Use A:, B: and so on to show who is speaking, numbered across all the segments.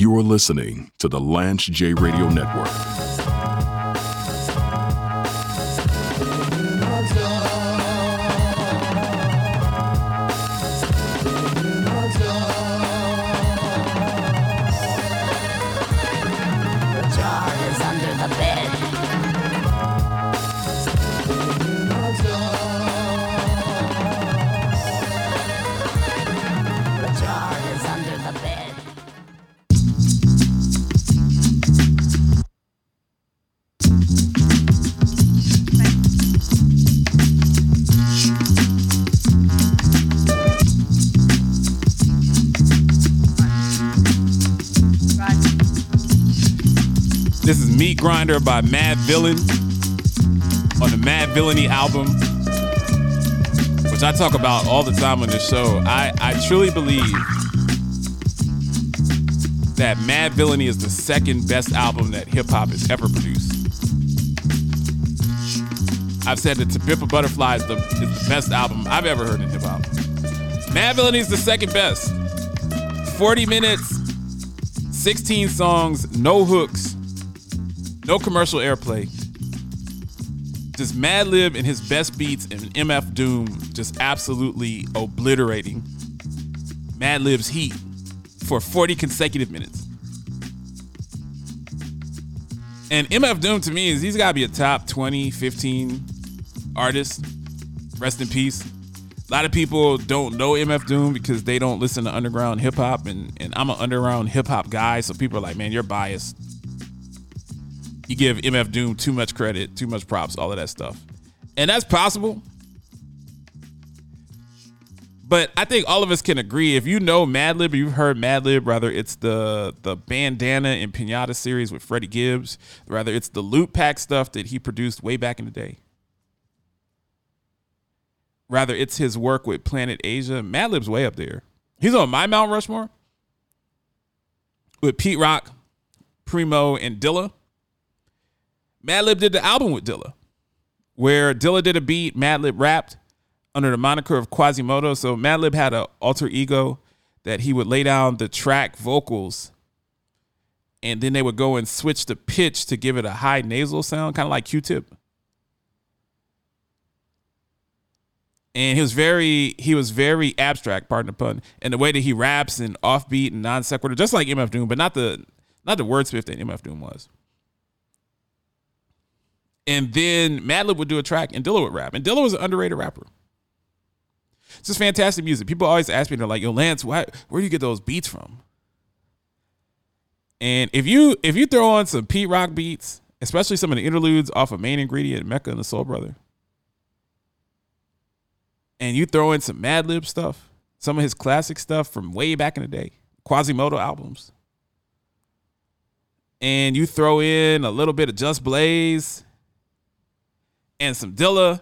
A: You are listening to the Lance J Radio Network.
B: Grinder by Madvillain on the Madvillainy album, which I talk about all the time on this show. I, I truly believe that Madvillainy is the second best album that hip hop has ever produced. I've said that Pimp Butterfly is the, is the best album I've ever heard in hip hop. Madvillainy is the second best. 40 minutes, 16 songs, no hooks, no commercial airplay. Just Madlib and his best beats and MF Doom just absolutely obliterating Madlib's heat for 40 consecutive minutes. And MF Doom to me is he's got to be a top 20, 15 artist. Rest in peace. A lot of people don't know MF Doom because they don't listen to underground hip hop, and, and I'm an underground hip hop guy, so people are like, man, you're biased. You give MF Doom too much credit, too much props, all of that stuff. And that's possible. But I think all of us can agree if you know Madlib, you've heard Madlib, rather it's the the bandana and pinata series with Freddie Gibbs, rather it's the Lootpack stuff that he produced way back in the day. Rather it's his work with Planet Asia. Madlib's way up there. He's on my Mount Rushmore with Pete Rock, Primo, and Dilla. Madlib did the album with Dilla, where Dilla did a beat, Madlib rapped under the moniker of Quasimoto. So Madlib had an alter ego that he would lay down the track vocals, and then they would go and switch the pitch to give it a high nasal sound, kind of like Q-Tip. And he was very he was very abstract, pardon the pun, and the way that he raps and offbeat and non sequitur, just like MF Doom, but not the not the wordsmith that MF Doom was. And then Madlib would do a track and Dilla would rap. And Dilla was an underrated rapper. It's just fantastic music. People always ask me, they're like, yo, Lance, why, where do you get those beats from? And if you if you throw on some Pete Rock beats, especially some of the interludes off of Main Ingredient, Mecca and the Soul Brother, and you throw in some Madlib stuff, some of his classic stuff from way back in the day, Quasimoto albums, and you throw in a little bit of Just Blaze and some Dilla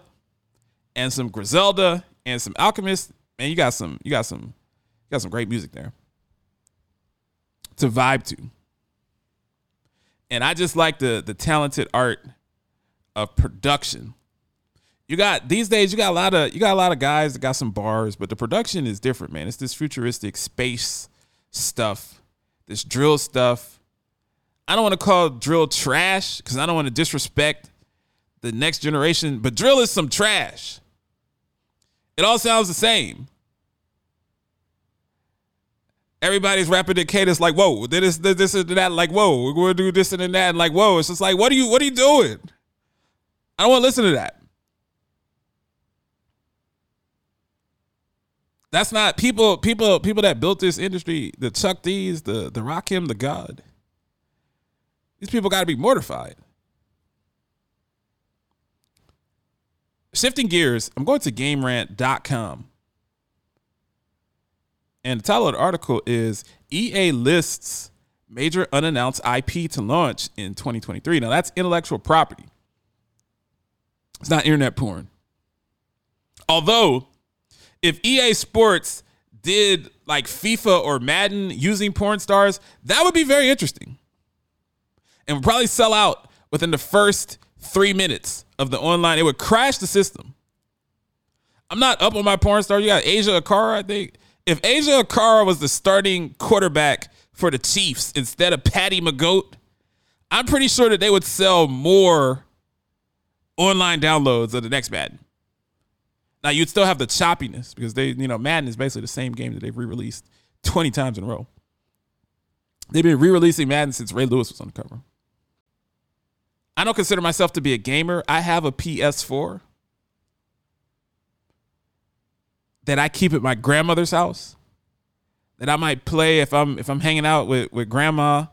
B: and some Griselda and some Alchemist, man, you got some, you got some, you got some great music there to vibe to. And I just like the the talented art of production. You got these days, you got a lot of you got a lot of guys that got some bars, but the production is different, man. It's this futuristic space stuff, this drill stuff. I don't want to call drill trash because I don't want to disrespect the next generation, but drill is some trash. It all sounds the same. Everybody's rapping at cadence like, whoa, this, this, this and that, like, whoa, we're gonna do this and that, and like, whoa. It's just like, what are you, what are you doing? I don't want to listen to that. That's not people, people, people that built this industry, the Chuck D's, the the Rakim, the God. These people got to be mortified. Shifting gears, I'm going to GameRant.com. And the title of the article is EA lists major unannounced IP to launch in 2023. Now, that's intellectual property, it's not internet porn. Although, if EA Sports did like FIFA or Madden using porn stars, that would be very interesting. And would probably sell out within the first three minutes of the online. It would crash the system. I'm not up on my porn star. You got Asa Akira, I think. If Asa Akira was the starting quarterback for the Chiefs instead of Patty McGoat, I'm pretty sure that they would sell more online downloads of the next Madden. Now you'd still have the choppiness because they, you know, Madden is basically the same game that they've re-released 20 times in a row. They've been re-releasing Madden since Ray Lewis was on the cover. I don't consider myself to be a gamer. I have a PS4 that I keep at my grandmother's house that I might play if I'm if I'm hanging out with, with grandma.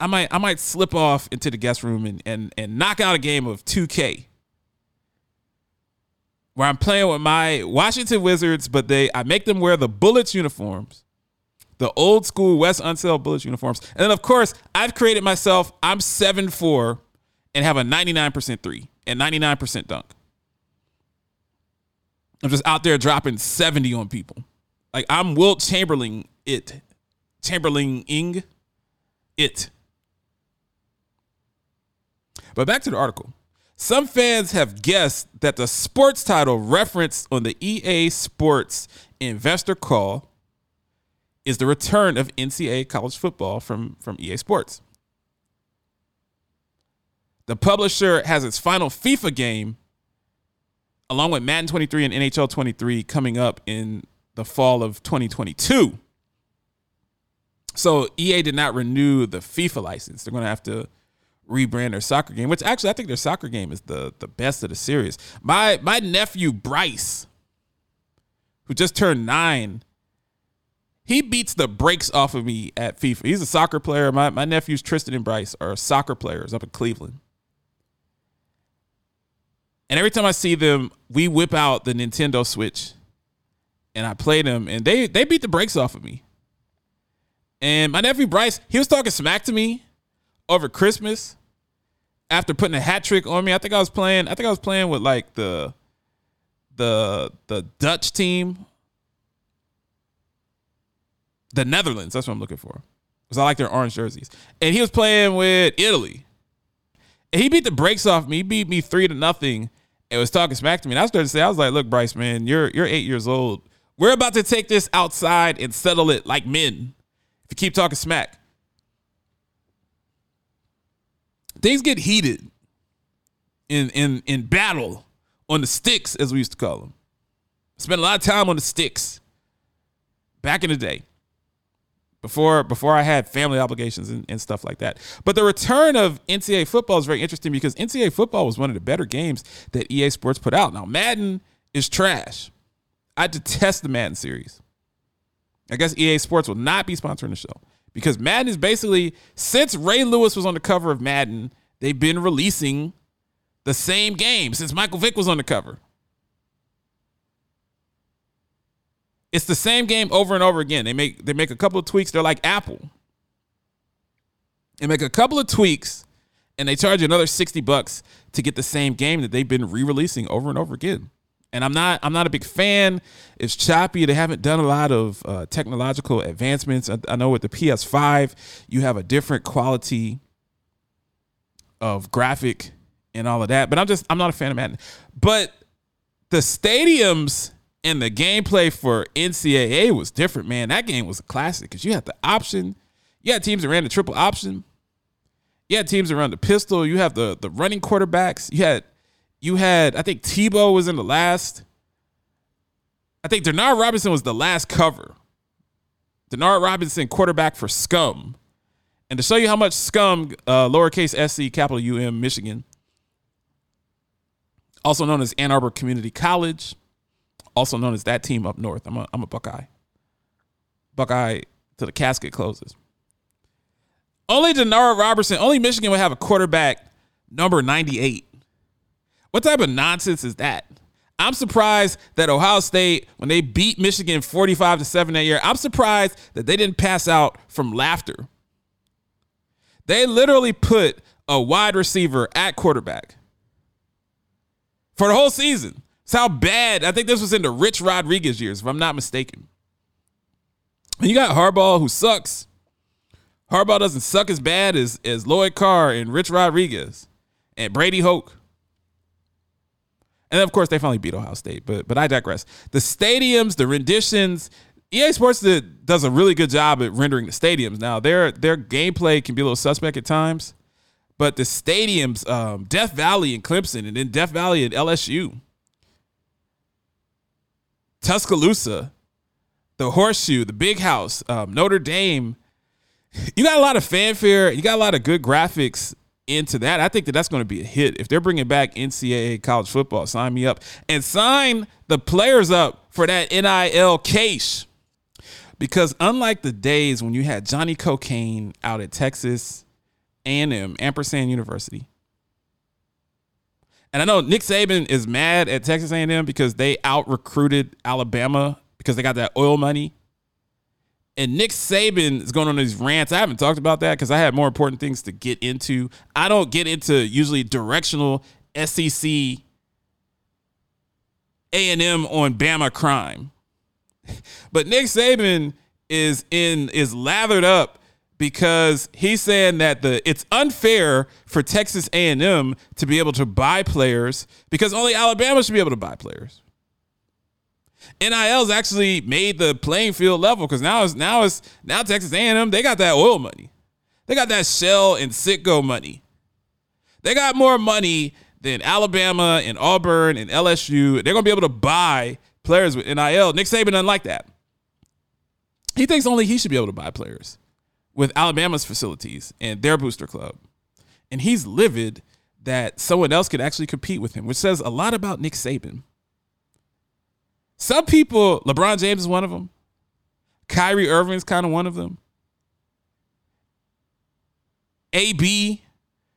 B: I might I might slip off into the guest room and and and knock out a game of 2K. Where I'm playing with my Washington Wizards, but they I make them wear the Bullets uniforms. The old school Wes Unseld Bullets uniforms. And then of course, I've created myself, I'm seven 7'4 and have a 99% three and 99% dunk. I'm just out there dropping 70 on people. Like I'm Wilt Chamberlain it. Chamberlain ing it. But back to the article. Some fans have guessed that the sports title referenced on the EA Sports investor call is the return of NCAA college football from, from EA Sports. The publisher has its final FIFA game along with Madden 23 and NHL 23 coming up in the fall of 2022. So EA did not renew the FIFA license. They're going to have to rebrand their soccer game, which actually I think their soccer game is the the best of the series. My my nephew Bryce, who just turned nine, he beats the brakes off of me at FIFA. He's a soccer player. My my nephews Tristan and Bryce are soccer players up in Cleveland. And every time I see them, we whip out the Nintendo Switch and I play them and they they beat the brakes off of me. And my nephew Bryce, he was talking smack to me over Christmas after putting a hat trick on me. I think I was playing, I think I was playing with like the the the Dutch team. The Netherlands, that's what I'm looking for. Because I like their orange jerseys. And he was playing with Italy. And he beat the brakes off me. He beat me three to nothing and was talking smack to me. And I started to say, I was like, look, Bryce, man, you're you're eight years old. We're about to take this outside and settle it like men. If you keep talking smack. Things get heated in in in battle on the sticks, as we used to call them. Spent a lot of time on the sticks back in the day before before I had family obligations and, and, stuff like that. But the return of NCAA football is very interesting because NCAA football was one of the better games that EA Sports put out. Now Madden is trash. I detest the Madden series. I guess EA Sports will not be sponsoring the show because Madden is basically since Ray Lewis was on the cover of Madden, they've been releasing the same game since Michael Vick was on the cover. It's the same game over and over again. They make they make a couple of tweaks. They're like Apple. They make a couple of tweaks and they charge you another 60 bucks to get the same game that they've been re-releasing over and over again. And I'm not I'm not a big fan. It's choppy. They haven't done a lot of uh, technological advancements. I, I know with the PS5, you have a different quality of graphic and all of that. But I'm just I'm not a fan of Madden. But the stadiums and the gameplay for NCAA was different, man. That game was a classic because you had the option. You had teams that ran the triple option. You had teams that ran the pistol. You have the the running quarterbacks. You had you had I think Tebow was in the last. I think Denard Robinson was the last cover. Denard Robinson, quarterback for Scum. And to show you how much Scum, uh, lowercase SC, capital UM, Michigan, also known as Ann Arbor Community College, also known as that team up north. I'm a, I'm a Buckeye. Buckeye till the casket closes. Only Denard Robertson, only Michigan would have a quarterback number 98. What type of nonsense is that? I'm surprised that Ohio State, when they beat Michigan 45 to 7 that year, I'm surprised that they didn't pass out from laughter. They literally put a wide receiver at quarterback for the whole season. It's how bad. I think this was in the Rich Rodriguez years, if I'm not mistaken. And you got Harbaugh, who sucks. Harbaugh doesn't suck as bad as, as Lloyd Carr and Rich Rodriguez and Brady Hoke. And of course, they finally beat Ohio State, but but I digress. The stadiums, the renditions, EA Sports did, does a really good job at rendering the stadiums. Now their their gameplay can be a little suspect at times, but the stadiums, um, Death Valley and Clemson, and then Death Valley and LSU, Tuscaloosa, the Horseshoe, the Big House, um, Notre Dame. You got a lot of fanfare. You got a lot of good graphics into that. I think that that's going to be a hit. If they're bringing back NCAA college football, sign me up and sign the players up for that NIL case. Because unlike the days when you had Johnny Cocaine out at Texas A&M, Ampersand University, and I know Nick Saban is mad at Texas A&M because they out recruited Alabama because they got that oil money. And Nick Saban is going on these rants. I haven't talked about that because I had more important things to get into. I don't get into usually directional SEC A&M on Bama crime. But Nick Saban is in is lathered up because he's saying that the it's unfair for Texas A&M to be able to buy players because only Alabama should be able to buy players. NIL's actually made the playing field level because now it's now it's now Texas A&M they got that oil money, they got that Shell and Citgo money, they got more money than Alabama and Auburn and LSU. They're gonna be able to buy players with NIL. Nick Saban doesn't like that. He thinks only he should be able to buy players with Alabama's facilities and their booster club. And he's livid that someone else could actually compete with him, which says a lot about Nick Saban. Some people, LeBron James is one of them. Kyrie Irving is kind of one of them. AB,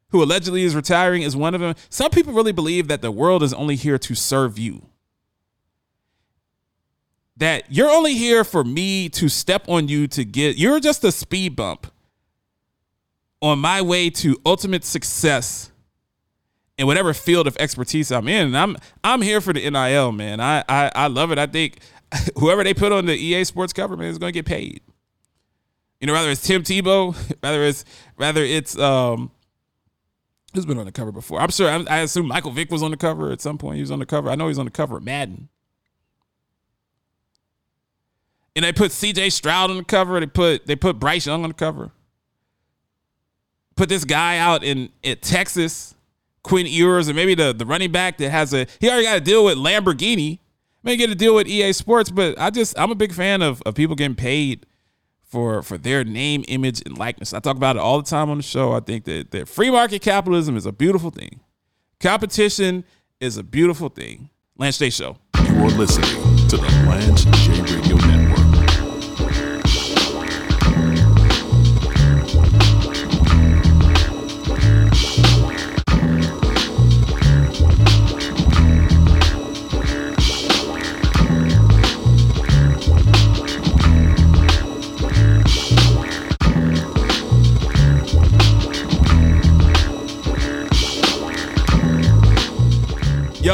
B: who allegedly is retiring, is one of them. Some people really believe that the world is only here to serve you. That you're only here for me to step on you to get, you're just a speed bump on my way to ultimate success in whatever field of expertise I'm in. And I'm I'm here for the NIL, man. I I, I love it. I think whoever they put on the EA Sports cover, man, is going to get paid. You know, whether it's Tim Tebow, whether it's rather it's um who's been on the cover before. I'm sure. I, I assume Michael Vick was on the cover at some point. He was on the cover. I know he's on the cover of Madden. And they put C.J. Stroud on the cover. They put they put Bryce Young on the cover. Put this guy out in at Texas Quinn Ewers and maybe the, the running back that has a he already got to deal with Lamborghini. May get to deal with EA Sports, but I just I'm a big fan of, of people getting paid for for their name, image, and likeness. I talk about it all the time on the show. I think that, that free market capitalism is a beautiful thing. Competition is a beautiful thing. Lance J Show.
A: You are listening to the Lance J Radio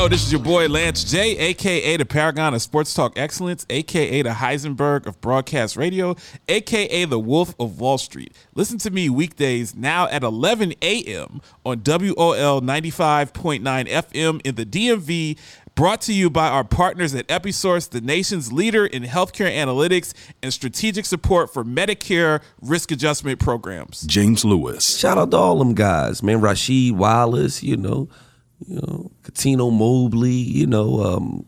B: Yo, this is your boy Lance J, aka the Paragon of Sports Talk Excellence, aka the Heisenberg of Broadcast Radio, aka the Wolf of Wall Street. Listen to me weekdays now at 11 a.m. on WOL 95.9 FM in the DMV. Brought to you by our partners at Episource, the nation's leader in healthcare analytics and strategic support for Medicare risk adjustment programs.
A: James Lewis,
C: Shout out to all them guys, man. Rasheed Wallace, you know, you know, Cuttino Mobley, you know, um,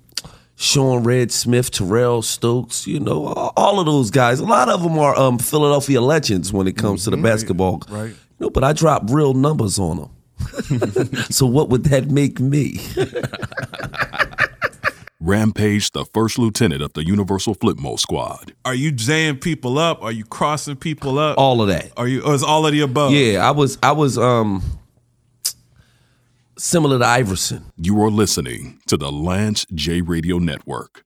C: Sean Red Smith, Terrell Stokes, you know, all, all of those guys. A lot of them are um, Philadelphia legends when it comes to the basketball.
D: right.
C: You know, but I drop real numbers on them. so what would that make me?
A: Rampage, the first lieutenant of the Universal Flipmo Squad.
D: Are you jaying people up? Are you crossing people up?
C: all of that.
D: Are you? Or is all of the above?
C: Yeah, I was I was um similar to Iverson.
A: You are listening to the Lance J Radio Network.